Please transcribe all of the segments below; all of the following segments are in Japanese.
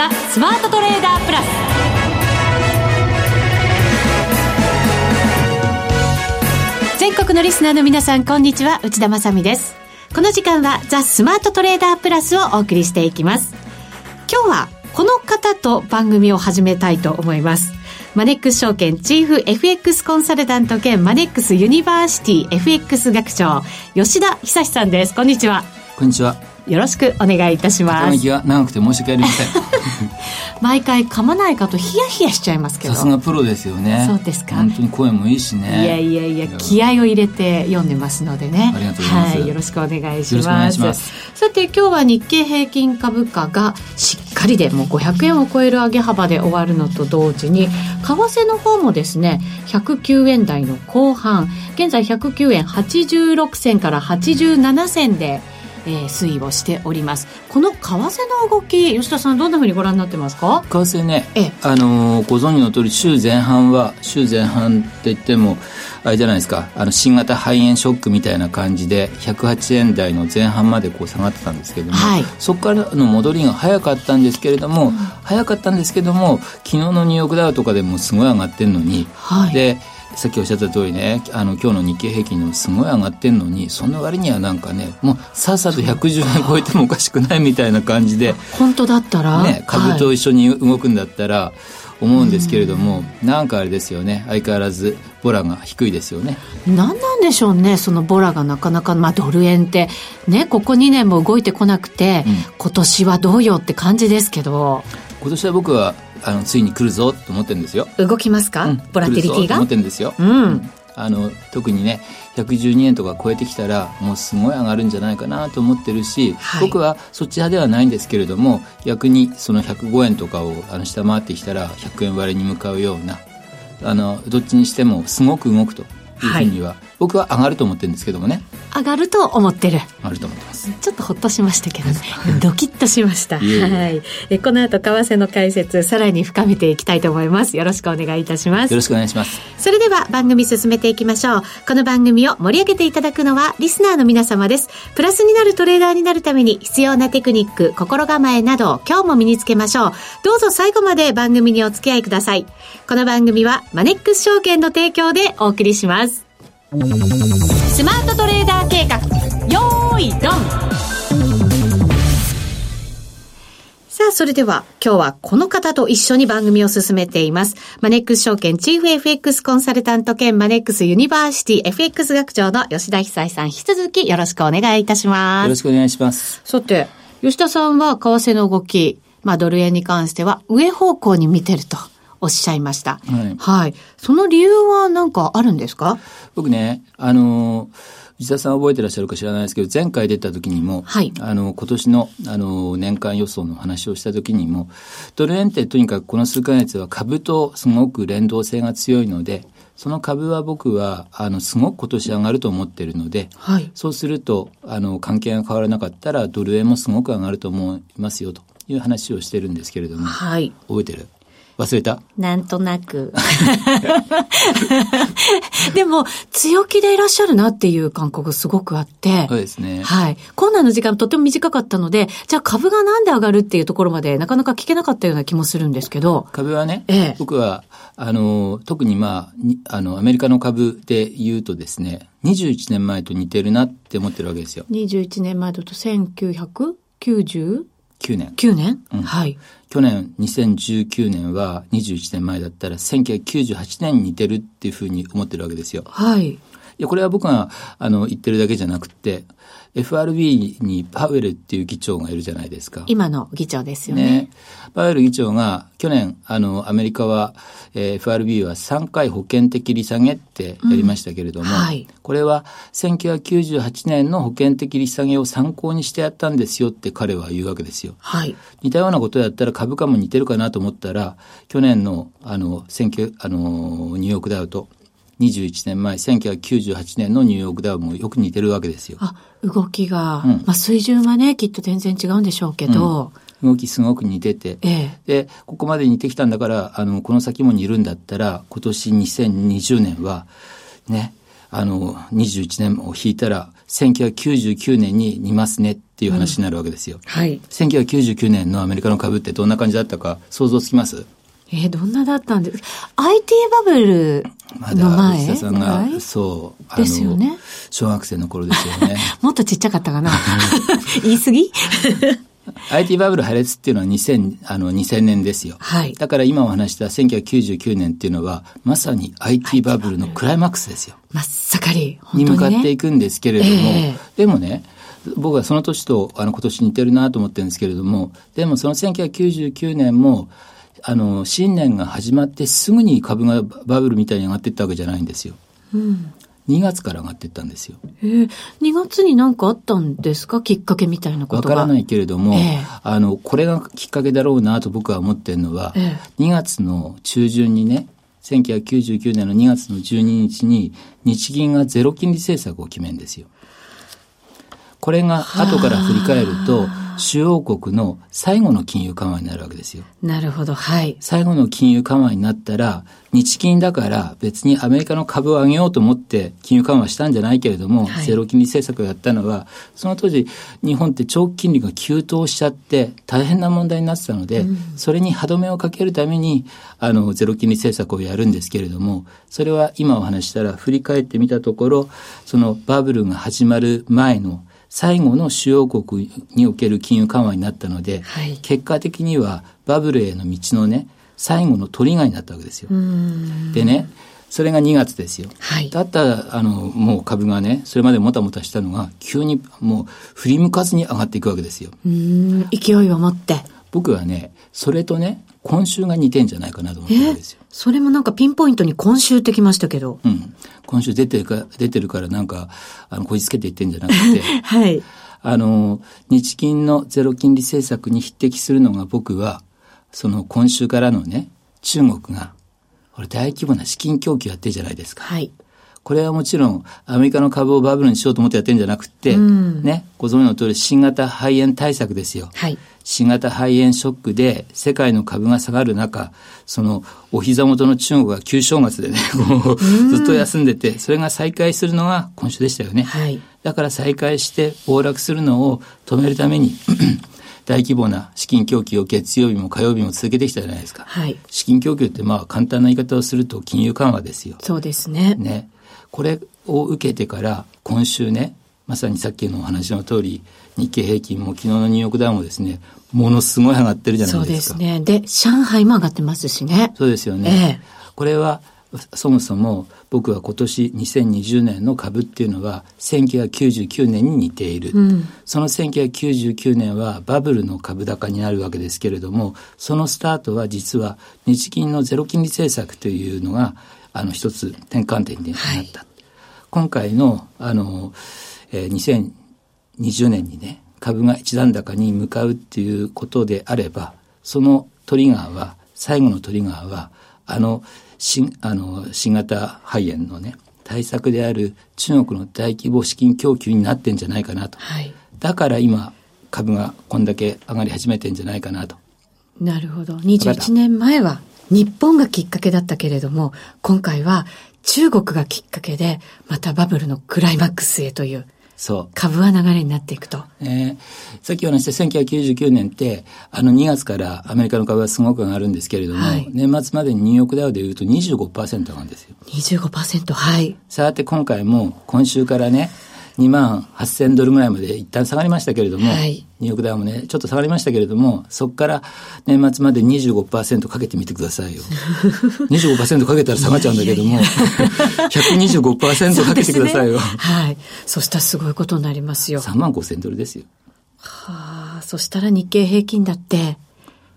ザ・スマートトレーダープラス。全国のリスナーの皆さんこんにちは。内田まさです。この時間はザ・スマートトレーダープラスをお送りしていきます。今日はこの方と番組を始めたいと思います。マネックス証券チーフ FX コンサルタント兼マネックスユニバーシティ FX 学長吉田久さんです。こんにちは。こんにちは。よろしくお願いいたします。が長くて申し訳ありません。毎回噛まないかとヒヤヒヤしちゃいますけど。さすがプロですよね。そうですか。本当に声もいいしね。いやいやいや、気合を入れて読んでますのでね。ありがとうございます。はい、よろしくお願いします。ますさて今日は日経平均株価がしっかりでもう500円を超える上げ幅で終わるのと同時に、為替の方もですね、109円台の後半、現在109円86銭から87銭で、えー、推移をしております。この為替の動き吉田さんどんなふうにご覧になってますか？為替ねあのー、ご存知の通り週前半は週前半って言ってもあれじゃないですか。あの新型肺炎ショックみたいな感じで108円台の前半までこう下がってたんですけども、はい、そこからの戻りが早かったんですけれども、うん、早かったんですけども昨日のニューヨークダウとかでもすごい上がってるのに、はい、でさっきおっしゃった通りねあの今日の日経平均でもすごい上がってんのにその割にはなんかねもうさっさと110円超えてもおかしくないみたいな感じで本当だったら、ね、株と一緒に動くんだったら、思うんですけれども、ん、なんかあれですよね相変わらずボラが低いですよね。何なんでしょうねそのボラがなかなか、まあ、ドル円ってねここ2年も動いてこなくて、うん、今年はどうよって感じですけど。今年は僕はあのついに来るぞと思ってるんですよ。動きますか、うん、ボラティリティが思ってるんですよ、うん、あの特にね112円とか超えてきたらもうすごい上がるんじゃないかなと思ってるし、はい、僕はそっち派ではないんですけれども逆にその105円とかをあの下回ってきたら100円割れに向かうようなあのどっちにしてもすごく動くとい。うふうには、はい、僕は上がると思ってるんですけどもね。上がると思ってる。上がると思ってます。ちょっとほっとしましたけどね。ドキッとしました。はい。えこの後為替の解説さらに深めていきたいと思います。よろしくお願いいたします。よろしくお願いします。それでは番組進めていきましょう。この番組を盛り上げていただくのはリスナーの皆様です。プラスになるトレーダーになるために必要なテクニック心構えなど今日も身につけましょう。どうぞ最後まで番組にお付き合いください。この番組はマネックス証券の提供でお送りしますスマートトレーダー計画よーいドンさあ、それでは今日はこの方と一緒に番組を進めています。マネックス証券チーフ FX コンサルタント兼マネックスユニバーシティ FX 学長の吉田久さん、引き続きよろしくお願いいたします。よろしくお願いします。さて、吉田さんは為替の動き、まあドル円に関しては上方向に見てると。おっしゃいました。はい。はい。その理由は何かあるんですか？僕ね、あの内田さん覚えてらっしゃるか知らないですけど、前回出た時にも、はい、あの、今年の、あの、年間予想の話をした時にも、ドル円ってとにかくこの数ヶ月は株とすごく連動性が強いので、その株は僕は、あの、すごく今年上がると思ってるので、はい、そうすると、あの、関係が変わらなかったら、ドル円もすごく上がると思いますよという話をしてるんですけれども、はい、覚えてる？忘れた？なんとなく。でも、強気でいらっしゃるなっていう感覚すごくあって。そうですね。はい。コーナーの時間とても短かったので、じゃあ株がなんで上がるっていうところまでなかなか聞けなかったような気もするんですけど。株はね、ええ、僕は、あの、特にまあ、あの、アメリカの株で言うとですね、21年前と似てるなって思ってるわけですよ。21年前だと 1990? 9年。9年、うん、はい。去年2019年は21年前だったら1998年に似てるっていうふうに思ってるわけですよ。はい。いや、これは僕があの言ってるだけじゃなくて、FRB にパウエルっていう議長がいるじゃないですか。今の議長ですよね。ねパウエル議長が去年、あの、アメリカは、えー、FRB は3回保険的利下げってやりましたけれども、うんはい、これは1998年の保険的利下げを参考にしてやったんですよって彼は言うわけですよ。はい、似たようなことだったら株価も似てるかなと思ったら、去年の、あの、選挙、あの、ニューヨークダウと、21年前、1998年のニューヨークダウもよく似てるわけですよ。あ、動きが、うん、まあ水準はね、きっと全然違うんでしょうけど、うん、動きすごく似てて、ええ、で、ここまで似てきたんだから、あの、この先も似るんだったら、今年2020年は、ね、あの、21年を引いたら、1999年に似ますねっていう話になるわけですよ。はい。1999年のアメリカの株ってどんな感じだったか想像つきます？えーどんなだったんです ?IT バブルまだの前内田さんがそうあですよね。小学生の頃ですよね。もっとちっちゃかったかな？言い過ぎ？IT バブル破裂っていうのは2000あの2000年ですよ、はい。だから今お話した1999年っていうのはまさに IT バブル。のクライマックスですよ。真っ盛り。本に当に、ね。向かっていくんですけれども、ええ。でもね僕はその年とあの今年似てるなと思ってるんですけれどもでもその1999年もあの新年が始まってすぐに株がバブルみたいに上がっていったわけじゃないんですよ。2月から上がっていったんですよ。えー、2月に何かあったんですか？きっかけみたいなことが。わからないけれども、ええあの、これがきっかけだろうなと僕は思ってるのは、え2月の中旬にね、1999年の2月の12日に日銀がゼロ金利政策を決めるんですよ。これが後から振り返ると、主要国の最後の金融緩和になるわけですよ。なるほど、はい。最後の金融緩和になったら、日銀だから別にアメリカの株を上げようと思って金融緩和したんじゃないけれども、はいゼロ金利政策をやったのは、その当時日本って長期金利が急騰しちゃって大変な問題になってたので、それに歯止めをかけるために、あの、ゼロ金利政策をやるんですけれども、それは今お話ししたら振り返ってみたところ、そのバブルが始まる前の最後の主要国における金融緩和になったので、はい結果的にはバブルへの道のね、最後のトリガーになったわけですよ。でね、それが2月ですよ。はいだったら、あの、もう株がね、それまでもたもたしたのが、急にもう振り向かずに上がっていくわけですよ。勢いを持って。僕はね、それとね、今週が似てんじゃないかなと思ってるえんですよ。それもなんかピンポイントに今週ってきましたけど。うん。今週出てるか、出てるからなんか、あの、こじつけて言ってんじゃなくて、はい。あの、日銀のゼロ金利政策に匹敵するのが僕は、その今週からのね、中国が、これ大規模な資金供給やってるじゃないですか。はい。これはもちろんアメリカの株をバブルにしようと思ってやってるんじゃなくて、うんね、ご存知の通り新型肺炎対策ですよ。はい。新型肺炎ショックで世界の株が下がる中、そのお膝元の中国が旧正月でね、こうずっと休んでて、それが再開するのが今週でしたよね。はい。だから再開して暴落するのを止めるために 大規模な資金供給を月曜日も火曜日も続けてきたじゃないですか。はい。資金供給ってまあ簡単な言い方をすると金融緩和ですよ。そうですね。ね。これを受けてから今週ね、まさにさっきのお話の通り、日経平均も昨日のニューヨークダウンもですね、ものすごい上がってるじゃなそいうでか。ですすね。で、上海も上がってますしね。そうですよね。ええこれはそもそも僕は今年2020年の株っていうのは1999年に似ている、うんその1999年はバブルの株高になるわけですけれどもそのスタートは実は日銀のゼロ金利政策というのがあの一つ転換点になった、今回のあの、えー2020年にね株が一段高に向かうっていうことであればそのトリガーは最後のトリガーはあの新あの新型肺炎のね対策である中国の大規模資金供給になってんじゃないかなとはい。だから今株がこんだけ上がり始めてんじゃないかなとなるほど。21年前は日本がきっかけだったけれども、今回は中国がきっかけで、またバブルのクライマックスへという、そう株は流れになっていくと。えーさっきお話した1999年って、あの2月からアメリカの株はすごく上がるんですけれども、はい年末までにニューヨークダウでいうと25%上がるんですよ。25%、はい。さて今回も今週からね、2万8000ドルぐらいまで一旦下がりましたけれども、はいニューヨークダウもね、ちょっと下がりましたけれども、そこから年末まで25%かけてみてくださいよ。25%かけたら下がっちゃうんだけども、125%かけてくださいよ。ねはい。そしたらすごいことになりますよ。3万5000ドルですよ。はあ、そしたら日経平均だって、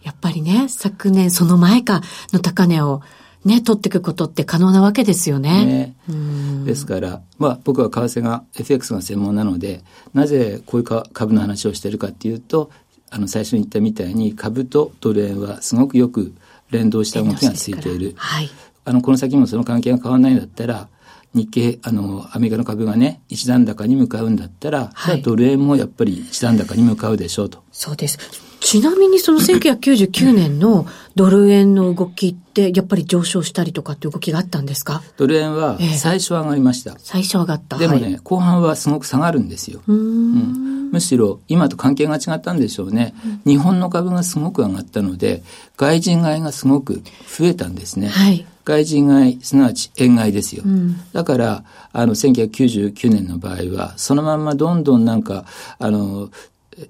やっぱりね、昨年その前かの高値をね、取っていくことって可能なわけですよね。ねうんですから、まあ僕は為替が FX が専門なので、なぜこういうか株の話をしているかっていうと、あの最初に言ったみたいに株とドル円はすごくよく連動した動きがついている。はい。あの、この先もその関係が変わらないんだったら、日経、あの、アメリカの株がね、一段高に向かうんだったら、はいドル円もやっぱり一段高に向かうでしょうと。そうです。ちなみにその1999年のドル円の動きって、やっぱり上昇したりとかって動きがあったんですか？ドル円は最初上がりました。え最初上がった。でもね、はい、後半はすごく下がるんですよ。うん、むしろ今と関係が違ったんでしょうね。日本の株がすごく上がったので、外人買いがすごく増えたんですね。はい、外人買い、すなわち円買いですよ。うん、だから、あの、1999年の場合は、そのまんまどんどんなんか、あの、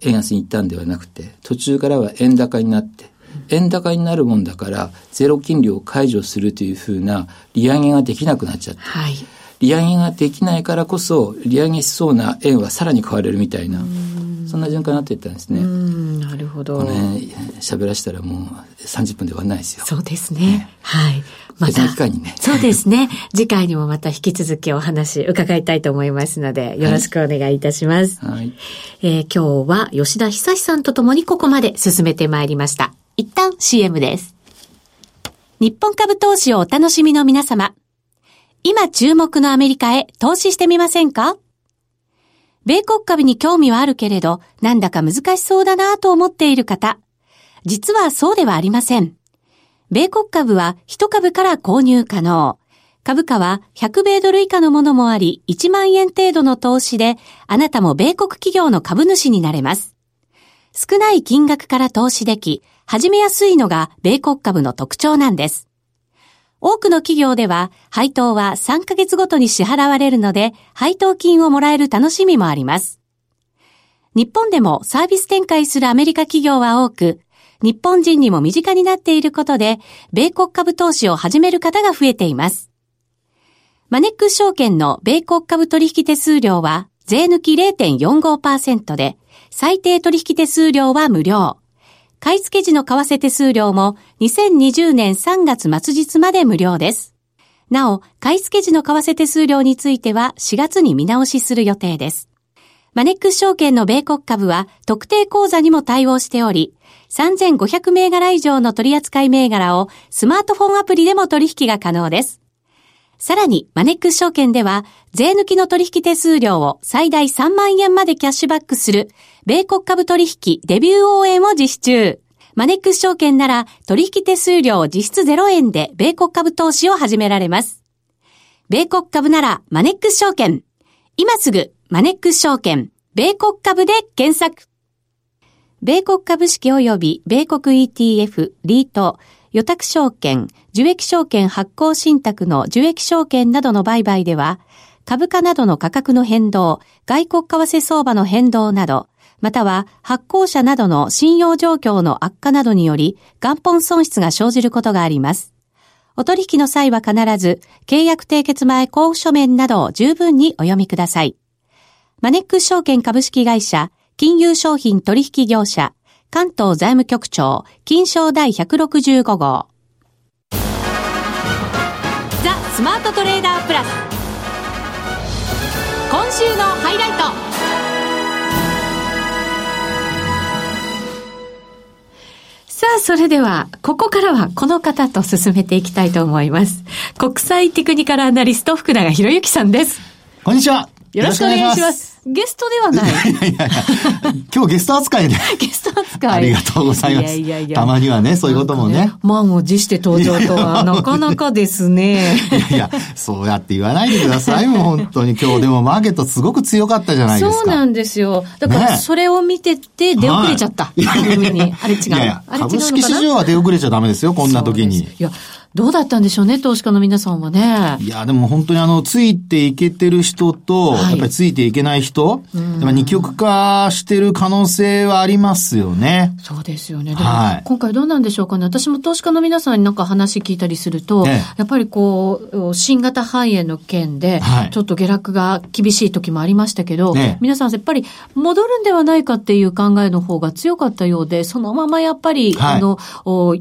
円安に行ったんではなくて、途中からは円高になって、円高になるもんだから、ゼロ金利を解除するというふうな利上げができなくなっちゃった。はい、利上げができないからこそ、利上げしそうな円はさらに買われるみたいな、そんな循環になっていったんですね。なるほど。ね、喋らしたらもう30分で終わらないですよ。そうですね。ねはい。また、機会にね。そうですね。次回にもまた引き続きお話伺いたいと思いますので、よろしくお願いいたします。はい。えー、今日は吉田久さんと共にここまで進めてまいりました。一旦 CM です。日本株投資をお楽しみの皆様。今注目のアメリカへ投資してみませんか？米国株に興味はあるけれど、なんだか難しそうだなと思っている方。実はそうではありません。米国株は1株から購入可能。株価は100米ドル以下のものもあり、1万円程度の投資で、あなたも米国企業の株主になれます。少ない金額から投資でき、始めやすいのが米国株の特徴なんです。多くの企業では、配当は3ヶ月ごとに支払われるので、配当金をもらえる楽しみもあります。日本でもサービス展開するアメリカ企業は多く、日本人にも身近になっていることで、米国株投資を始める方が増えています。マネックス証券の米国株取引手数料は、税抜き0.45%で、最低取引手数料は無料。買い付け時の為替手数料も2020年3月末日まで無料です。なお、買い付け時の為替手数料については4月に見直しする予定です。マネックス証券の米国株は特定口座にも対応しており、3500銘柄以上の取扱銘柄をスマートフォンアプリでも取引が可能です。さらに、マネックス証券では、税抜きの取引手数料を最大3万円までキャッシュバックする、米国株取引デビュー応援を実施中。マネックス証券なら、取引手数料実質0円で米国株投資を始められます。米国株なら、マネックス証券。今すぐ、マネックス証券、米国株で検索。米国株式及び米国 ETF、リート、予託証券、受益証券発行信託の受益証券などの売買では、株価などの価格の変動、外国為替相場の変動など、または発行者などの信用状況の悪化などにより元本損失が生じることがあります。お取引の際は必ず、契約締結前交付書面などを十分にお読みください。マネックス証券株式会社、金融商品取引業者、関東財務局長、金賞第165号。ザ・スマートトレーダープラス。今週のハイライト。さあ、それでは、ここからはこの方と進めていきたいと思います。国際テクニカルアナリスト、福永博之さんです。こんにちは。よろしくお願いします。ゲストではない。いやいやいや今日ゲスト扱いで。ゲスト扱い。ありがとうございます。いやいやいやたまにはね、そういうこともね。ね満を持して登場とは、なかなかですね。いやいや、そうやって言わないでください、もう本当に。今日でもマーケットすごく強かったじゃないですか。そうなんですよ。だからそれを見てて出遅れちゃった。ね、番組に。あれ違う。いやいや株式市場は出遅れちゃダメですよ、こんな時に。いや、どうだったんでしょうね、投資家の皆さんはね。いや、でも本当にあの、ついていけてる人と、はい、やっぱりついていけない人、や二極化してる可能性はありますよね。そうですよね。はい、今回どうなんでしょうかね。私も投資家の皆さんになんか話聞いたりすると、やっぱりこう、新型肺炎の件で、ちょっと下落が厳しい時もありましたけど、皆さんやっぱり戻るんではないかっていう考えの方が強かったようで、そのままやっぱり、はい、あの、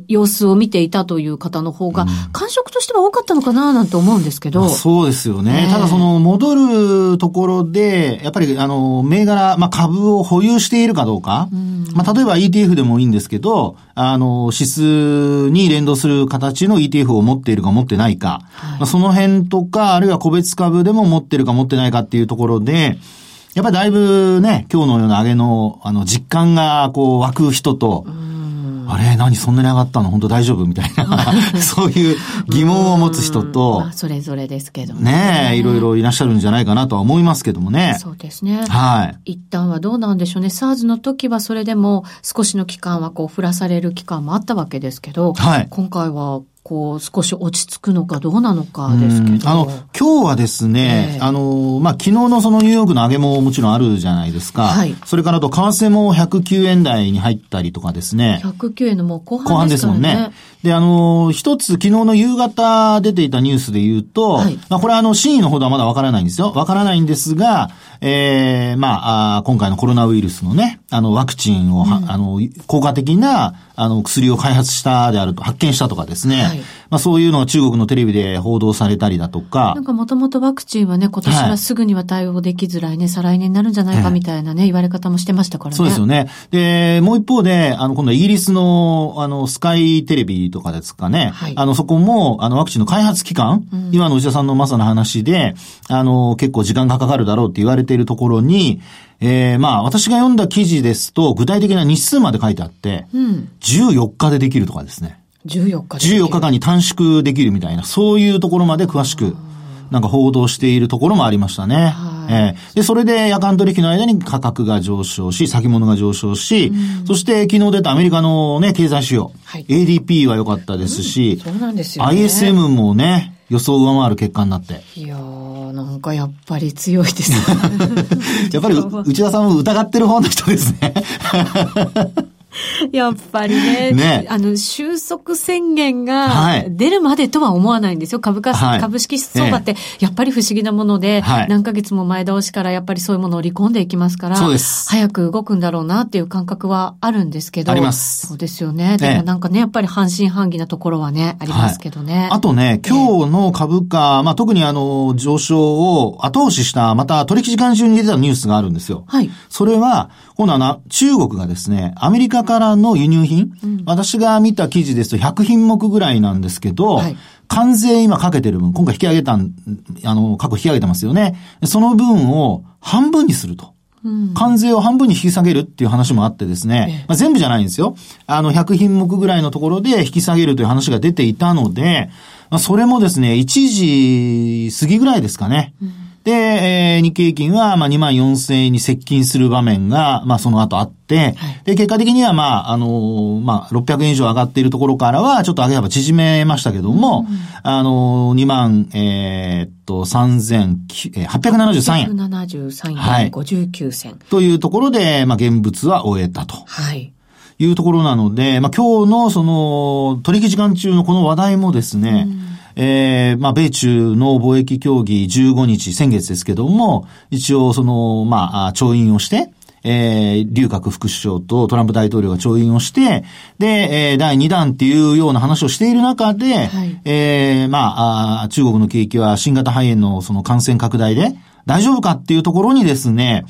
様子を見ていたという方の方が、感触としては多かったのかななんて思うんですけど。そうですよね。ただその戻るところで、やっぱりあの、銘柄、まあ株を保有しているかどうか。うまあ例えば ETF でもいいんですけど、あの、指数に連動する形の ETF を持っているか持ってないか。はい、まあ、その辺とか、あるいは個別株でも持ってるか持ってないかっていうところで、やっぱりだいぶね、今日のような上げの、あの、実感がこう湧く人と、あれ何そんなに上がったの？本当大丈夫？みたいな、そういう疑問を持つ人と、まあ、それぞれですけどね。ねえ、いろいろいらっしゃるんじゃないかなとは思いますけどもね。そうですね。はい。一旦はどうなんでしょうね。SARS の時はそれでも少しの期間はこう降らされる期間もあったわけですけど、はい。今回はこう、少し落ち着くのかどうなのかですけど。あの、今日はですね、えー、あの、まあ、昨日のそのニューヨークの上げももちろんあるじゃないですか。はい。それからと、為替も109円台に入ったりとかですね。109円のもう後半です、ね、後半ですもんね。で、あの、一つ昨日の夕方出ていたニュースで言うと、はい、まあ、これはあの、真意のほどはまだわからないんですよ。わからないんですが、ええー、まああ、今回のコロナウイルスのね、あの、ワクチンを、うん、あの、効果的な、あの、薬を開発したであると、発見したとかですね。はい、まあ、そういうのが中国のテレビで報道されたりだとか。なんかもともとワクチンはね、今年はすぐには対応できづらいね、はい、再来年になるんじゃないかみたいなね、言われ方もしてましたからね。そうですよね。で、もう一方で、あの、今度はイギリスの、あの、スカイテレビとかですかね。はい、あの、そこも、あの、ワクチンの開発期間、うん、今の内田さんのまさの話で、あの、結構時間がかかるだろうって言われているところに、えー、まあ、私が読んだ記事ですと、具体的な日数まで書いてあって、うん、14日でできるとかですね。14日14日間に短縮できるみたいな、そういうところまで詳しく、なんか報道しているところもありましたね。はい、えー、で、それで夜間取引の間に価格が上昇し、先物が上昇し、うん、そして昨日出たアメリカのね、経済指標、はい、ADP は良かったですし、うん、そうなんですよ、ね、ISM もね、予想を上回る結果になって。いやー、なんかやっぱり強いですね。やっぱり 内田さんも疑ってる方の人ですね。やっぱりね。ね。あの、収束宣言が出るまでとは思わないんですよ。株価、はい、株式相場って、やっぱり不思議なもので、はい、何ヶ月も前倒しからやっぱりそういうものを織り込んでいきますから、そうです。早く動くんだろうなっていう感覚はあるんですけど。あります。そうですよね。でもなんかね、やっぱり半信半疑なところはね、ありますけどね。はい、あとね、今日の株価、まあ特にあの、上昇を後押しした、また取引時間中に出てたニュースがあるんですよ。はい。それは、今度はな、中国がですね、アメリカからの輸入品、うん、私が見た記事ですと100品目ぐらいなんですけど、はい、関税今かけてる分、今回引き上げたん、あの、過去引き上げてますよね。その分を半分にすると。関税を半分に引き下げるっていう話もあってですね、まあ、全部じゃないんですよ。あの、100品目ぐらいのところで引き下げるという話が出ていたので、まあ、それもですね、1時過ぎぐらいですかね。うんで、えー、日経平均は、まあ、2万4千円に接近する場面が、まあ、その後あって、はい、で、結果的には、まあ、あのー、まあ、600円以上上がっているところからは、ちょっと上げ幅縮めましたけども、うん、あのー、2万、えー、っと、3873円。873円59銭、はい。というところで、まあ、現物は終えたと。はい。いうところなので、まあ、今日のその、取引時間中のこの話題もですね、うんえー、まあ、米中の貿易協議15日、先月ですけども、一応その、まあ、調印をして、えー、劉鶴副首相とトランプ大統領が調印をして、で、えー、第2弾っていうような話をしている中で、はい、えー、まあ中国の景気は新型肺炎のその感染拡大で大丈夫かっていうところにですね、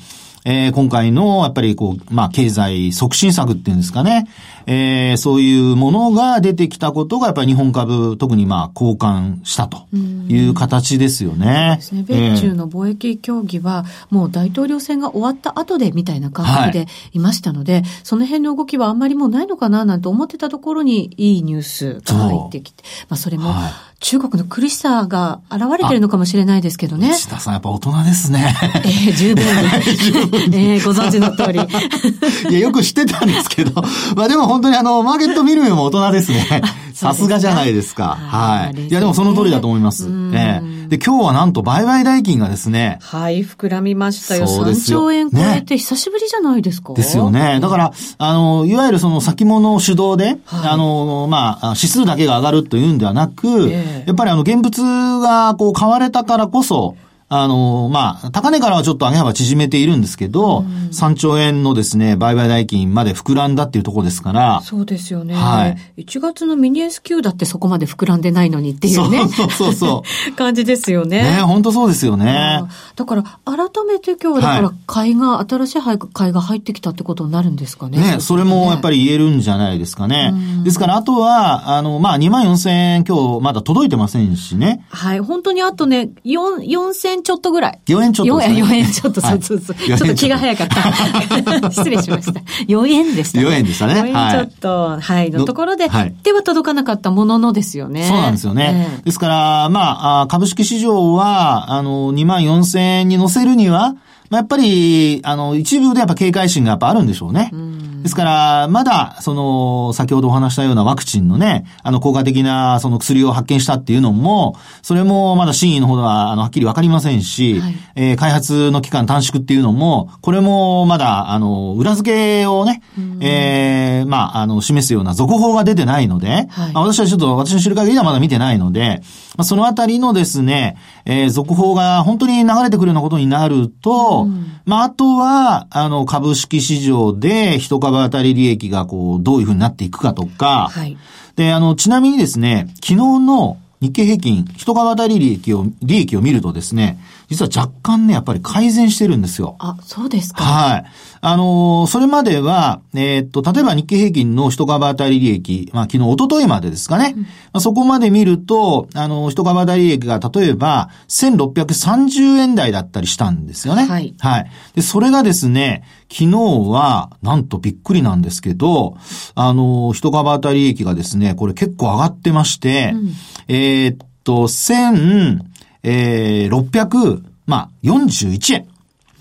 えー、今回の、やっぱりこう、まあ、経済促進策っていうんですかね。えー、そういうものが出てきたことが、やっぱり日本株、特にまあ、交換したという形ですよね。ですね。米中の貿易協議は、もう大統領選が終わった後で、みたいな感覚でいましたので、はい、その辺の動きはあんまりもうないのかな、なんて思ってたところに、いいニュースが入ってきて、まあ、それも、はい中国の苦しさが現れてるのかもしれないですけどね。内田さんやっぱ大人ですね。えー、十分に。えー、ご存知の通り。いや、よく知ってたんですけど。まあでも本当にあの、マーケット見る目も大人ですね。さすがじゃないですか。はい。いや、でもその通りだと思います。ええ。で、今日はなんと売買代金がですね。はい、膨らみましたよ。そうですよ3兆円超えて久しぶりじゃないですか。ですよね。だから、あの、いわゆるその先物主導で、あの、まあ、指数だけが上がるというんではなく、やっぱりあの、現物がこう買われたからこそ、あの、まあ、高値からはちょっと上げ幅縮めているんですけど、うん、3兆円のですね、売買代金まで膨らんだっていうところですから。そうですよね。はい。1月のミニ S q だってそこまで膨らんでないのにっていうね。そうそうそう 感じですよね。ね本当そうですよね。だから、改めて今日は、だから、買いが、新しい買いが入ってきたってことになるんですかね。ね、それもやっぱり言えるんじゃないですかね。ですから、あとは、あの、まあ、2万4千円今日まだ届いてませんしね。はい。本当にあとね、4、4千円ちょっとぐらい。4円ちょっとね4円、4円ちょっと、そうそうそう。はいちょっと気が早かった。失礼しました。4円でした、4円でしたね4円ちょっと、はい、のところで、はいでは届かなかったもののですよね。そうなんですよね。ええですから、まあ、あ株式市場は、あの、2万4千円に乗せるには、まあ、やっぱり、あの、一部でやっぱ警戒心がやっぱあるんでしょうね。ですから、まだ、その、先ほどお話したようなワクチンのね、あの、効果的な、その薬を発見したっていうのも、それもまだ真意のほどは、あの、はっきりわかりませんし、はい。えー開発の期間短縮っていうのも、これもまだ、あの、裏付けをね、えーまあ、あの、示すような続報が出てないので、はい。まあ私はちょっと、私の知る限りではまだ見てないので、まあ、そのあたりのですね、えー続報が本当に流れてくるようなことになると、まあ、あとは、あの、株式市場で一株当たり利益がこう、どういうふうになっていくかとか、はい。で、あの、ちなみにですね、昨日の日経平均、一株当たり利益を、利益を見るとですね、実は若干ね、やっぱり改善してるんですよ。あ、そうですか。はい。あのーそれまでは、えーっと、例えば日経平均の一株当たり利益、まあ昨日、一昨日までですかね。まあそこまで見ると、あのー一株当たり利益が例えば、1630円台だったりしたんですよね。はいはい。で、それがですね、昨日は、なんとびっくりなんですけど、あのー一株当たり利益がですね、これ結構上がってまして、えーっと、1600、えー600まあ、41円。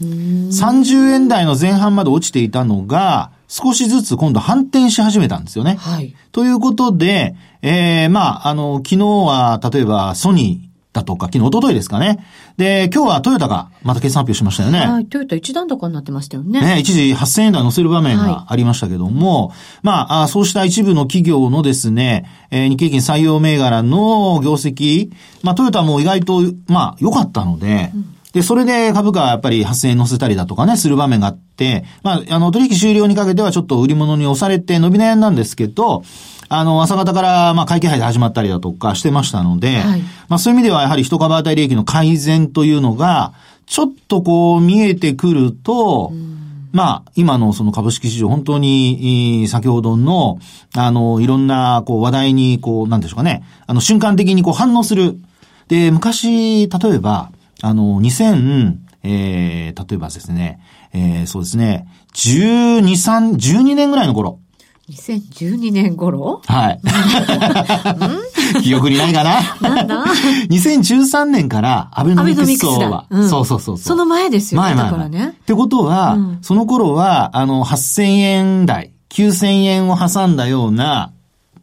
30円台の前半まで落ちていたのが、少しずつ今度反転し始めたんですよね。はい。ということで、えー、まあ、あの、昨日は、例えば、ソニーだとか、昨日、一昨日ですかね。で、今日はトヨタがまた決算発表しましたよね。はい。トヨタ一段高になってましたよね。ね、一時8000円台乗せる場面がありましたけども、まああ、そうした一部の企業のですね、えー日経平均採用銘柄の業績、まあ、トヨタも意外と、まあ、良かったので、で、それで株価はやっぱり8000円乗せたりだとかね、する場面があって、まあ、あの、取引終了にかけてはちょっと売り物に押されて伸び悩んだんですけど、あの、朝方から、まあ、会計杯で始まったりだとかしてましたので、はい。まあ、そういう意味ではやはり一株当たり利益の改善というのが、ちょっとこう見えてくると、まあ、今のその株式市場、本当に、えー先ほどの、あの、いろんな、こう、話題に、こう、なんでしょうかね、あの、瞬間的にこう反応する。で、昔、例えば、あの、2000、えー、例えばですね、えー、そうですね、12、3、12年ぐらいの頃。2012年頃？はい。記憶にないかな？なんだ ?2013 年からアベノミクス相アベノミ場クスだ。うんそうそうそうそう。その前ですよね。前々だからねっ。てことは、うんその頃は、あの、8000円台、9000円を挟んだような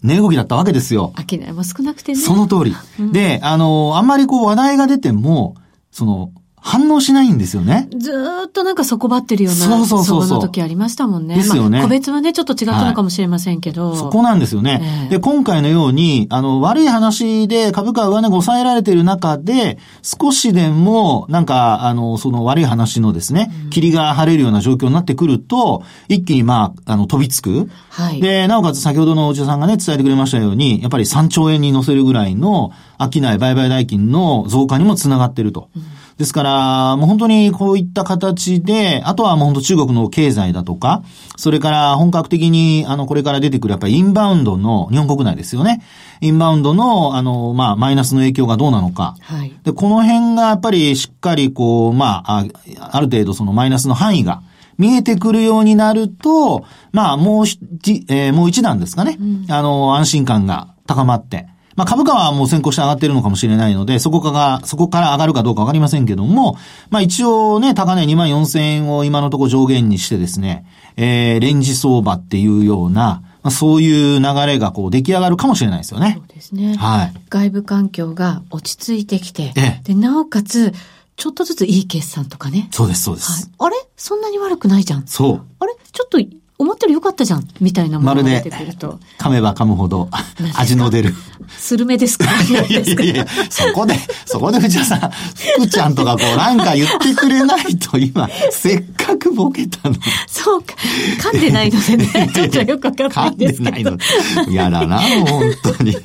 値動きだったわけですよ。商いも少なくてね。その通り。で、あの、あんまりこう話題が出ても、その、反応しないんですよね。ずーっとなんか底ばってるような、そうそうそうそうの時ありましたもんね。ですよねまあ、個別はね、ちょっと違ったのかもしれませんけど。そこなんですよね。ええで、今回のように、あの、悪い話で株価が上値が抑えられている中で、少しでも、なんか、あの、その悪い話のですね、霧が晴れるような状況になってくると、一気にまあ、あの、飛びつく。はい。で、なおかつ先ほどの内田さんがね、伝えてくれましたように、やっぱり3兆円に乗せるぐらいの、商い売買代金の増加にもつながっていると。ですから、もう本当にこういった形で、あとはもう本当中国の経済だとか、それから本格的に、あの、これから出てくるやっぱりインバウンドの、日本国内ですよね。インバウンドの、あの、まあ、マイナスの影響がどうなのか。はい。で、この辺がやっぱりしっかりこう、まあ、あある程度そのマイナスの範囲が見えてくるようになると、まあ、もう一、えーもう一段ですかね。あの、安心感が高まって。まあ、株価はもう先行して上がってるのかもしれないので、そこから、そこから上がるかどうかわかりませんけども、まあ一応ね、高値2万4千円を今のところ上限にしてですね、えー、レンジ相場っていうような、まあ、そういう流れがこう出来上がるかもしれないですよねそう。ですね。はい。外部環境が落ち着いてきて、ええで、なおかつ、ちょっとずついい決算とかね。そうです、そうではいす。。あれ？そんなに悪くないじゃん。そう。あれ？ちょっと、思ったより良かったじゃん。みたいなものが出てくると。噛めば噛むほど味の出る。スルメですか？いやいやいやそこで、そこで藤田さん、福ちゃんとかこうなんか言ってくれないと今、せっかくボケたの。そうか。噛んでないのでね、ちょっとよくわかんない噛んんでけど。ですないの。嫌だな、本当に。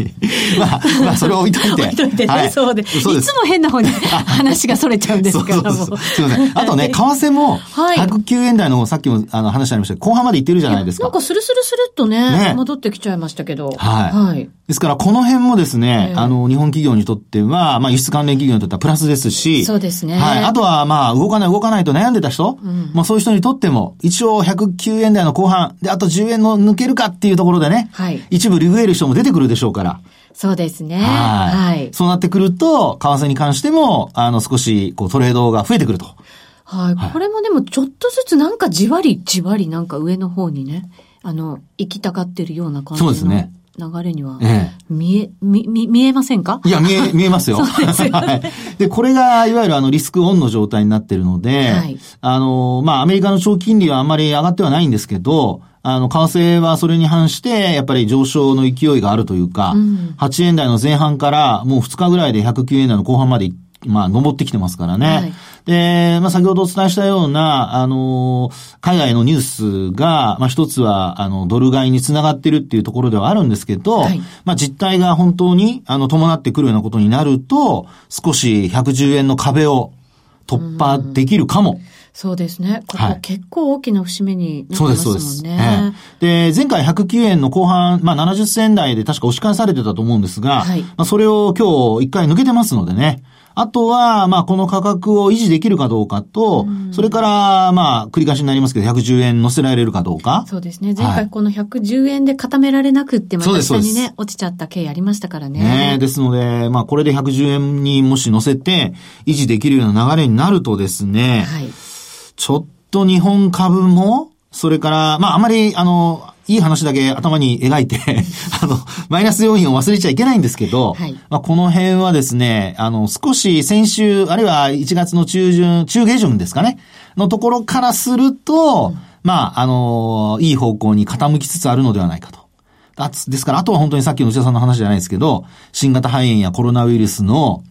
まあ、まあ、それを置いといて。置いといてね、はいそうで。いつも変な方に話がそれちゃうんですから、そうそうそう。すいません。あとね、為替も、はい109円台のさっきもあの話ありましたけど後半までてるじゃないですか。なんかスルスルスルっとね、ね戻ってきちゃいましたけど。はい。はい。ですから、この辺もですね、えー、あの、日本企業にとっては、まあ、輸出関連企業にとってはプラスですし、そうですね。はい。あとは、まあ、動かない動かないと悩んでた人、うん、まあ、そういう人にとっても、一応109円台の後半、で、あと10円の抜けるかっていうところでね、はい。一部リグエる人も出てくるでしょうから。そうですね。はい。はい。そうなってくると、為替に関しても、あの、少し、こう、トレードが増えてくると。はい。これもでも、ちょっとずつなんかじわりじわりなんか上の方にね、あの、行きたがってるような感じそうですね。流れには、見え、見、見、見えませんか？いや、見え、見えますよ。そうです。よ、ねで、これが、いわゆるあの、リスクオンの状態になってるので、はい、あの、まあ、アメリカの長期金利はあんまり上がってはないんですけど、あの、為替はそれに反して、やっぱり上昇の勢いがあるというか、うん、8円台の前半からもう2日ぐらいで109円台の後半まで、まあ、登ってきてますからね。はい、で、まあ、先ほどお伝えしたような、あの、海外のニュースが、まあ、一つは、あの、ドル買いにつながってるっていうところではあるんですけど、はい、まあ、実態が本当に、あの、伴ってくるようなことになると、少し110円の壁を突破できるかも。うんそうですね。ここ結構大きな節目になってますもんね。そうです、そうです。えで、前回109円の後半、まあ70銭台で確か押し返されてたと思うんですが、はい、まあそれを今日一回抜けてますのでね。あとは、まあ、この価格を維持できるかどうかと、それから、まあ、繰り返しになりますけど、110円乗せられるかどうか。そうですね。前回この110円で固められなくって、また下にね、落ちちゃった経緯ありましたからね。ねですので、まあ、これで110円にもし乗せて、維持できるような流れになるとですね、はいちょっと日本株も、それから、まああまり、あの、いい話だけ頭に描いて あの、マイナス要因を忘れちゃいけないんですけど、はい、まあこの辺はですね、あの、少し先週、あるいは1月の中旬、中下旬ですかね、のところからすると、うん、まあ、あの、いい方向に傾きつつあるのではないかと。ですから、あとは本当にさっきの内田さんの話じゃないですけど、新型肺炎やコロナウイルスの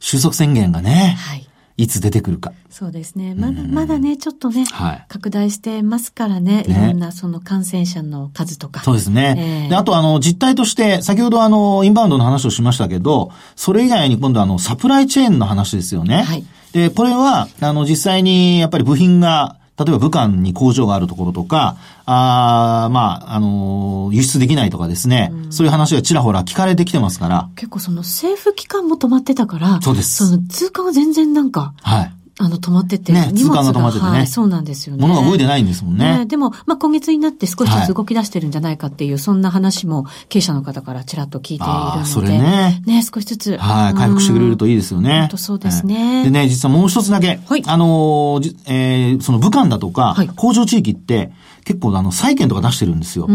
収束宣言がね、はい、いつ出てくるか。そうですね。まだ、まだね、ちょっとね、はい、拡大してますからね、いろんなその感染者の数とか。そうですね。えー、で、あとあの、実態として、先ほどあの、インバウンドの話をしましたけど、それ以外に今度あの、サプライチェーンの話ですよね。はい。で、これは、あの、実際にやっぱり部品が、例えば武漢に工場があるところとか、あまあ、あのー、輸出できないとかですね、うん、そういう話がちらほら聞かれてきてますから。結構その政府機関も止まってたから、そうです。その通貨は全然なんか、はい。あの、止まってて。ね、通関が止まっててね。はい、そうなんですよね。物が動いてないんですもんね。ねでも、まあ、今月になって少しずつ動き出してるんじゃないかっていう、はい、そんな話も経営者の方からちらっと聞いているので。それね。ね、少しずつ。はい、回復してくれるといいですよね。本当そうですね、でね、実はもう一つだけ。はい。あのー、えー、その武漢だとか、はい、工場地域って、結構あの、債券とか出してるんですよ。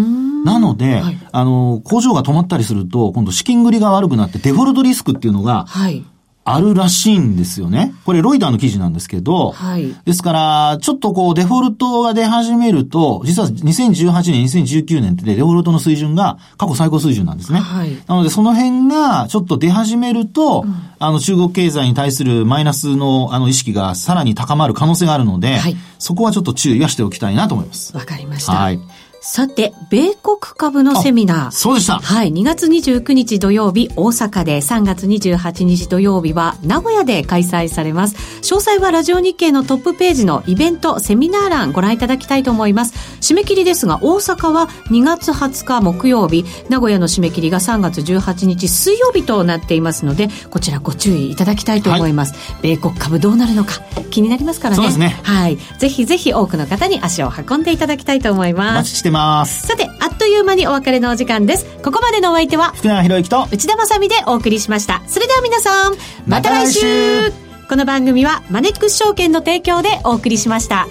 なので、はい、あの、工場が止まったりすると、今度資金繰りが悪くなってデフォルトリスクっていうのが、はい。あるらしいんですよね。これロイターの記事なんですけど、はい。ですから、ちょっとこうデフォルトが出始めると、実は2018年、2019年ってデフォルトの水準が過去最高水準なんですね。はい。なのでその辺がちょっと出始めると、うん、あの中国経済に対するマイナスのあの意識がさらに高まる可能性があるので、はい。そこはちょっと注意はしておきたいなと思います。わかりました。はい。さて、米国株のセミナー。そうでした。はい。2月29日土曜日、大阪で、3月28日土曜日は、名古屋で開催されます。詳細はラジオ日経のトップページのイベント、セミナー欄ご覧いただきたいと思います。締め切りですが、大阪は2月20日木曜日、名古屋の締め切りが3月18日水曜日となっていますので、こちらご注意いただきたいと思います。はい、米国株どうなるのか、気になりますからね。そうですね。はい。ぜひぜひ多くの方に足を運んでいただきたいと思います。ます。さて、あっという間にお別れのお時間です。ここまでのお相手は、福永博之と内田まさみでお送りしました。それでは皆さん、また来週この番組はマネックス証券の提供でお送りしました。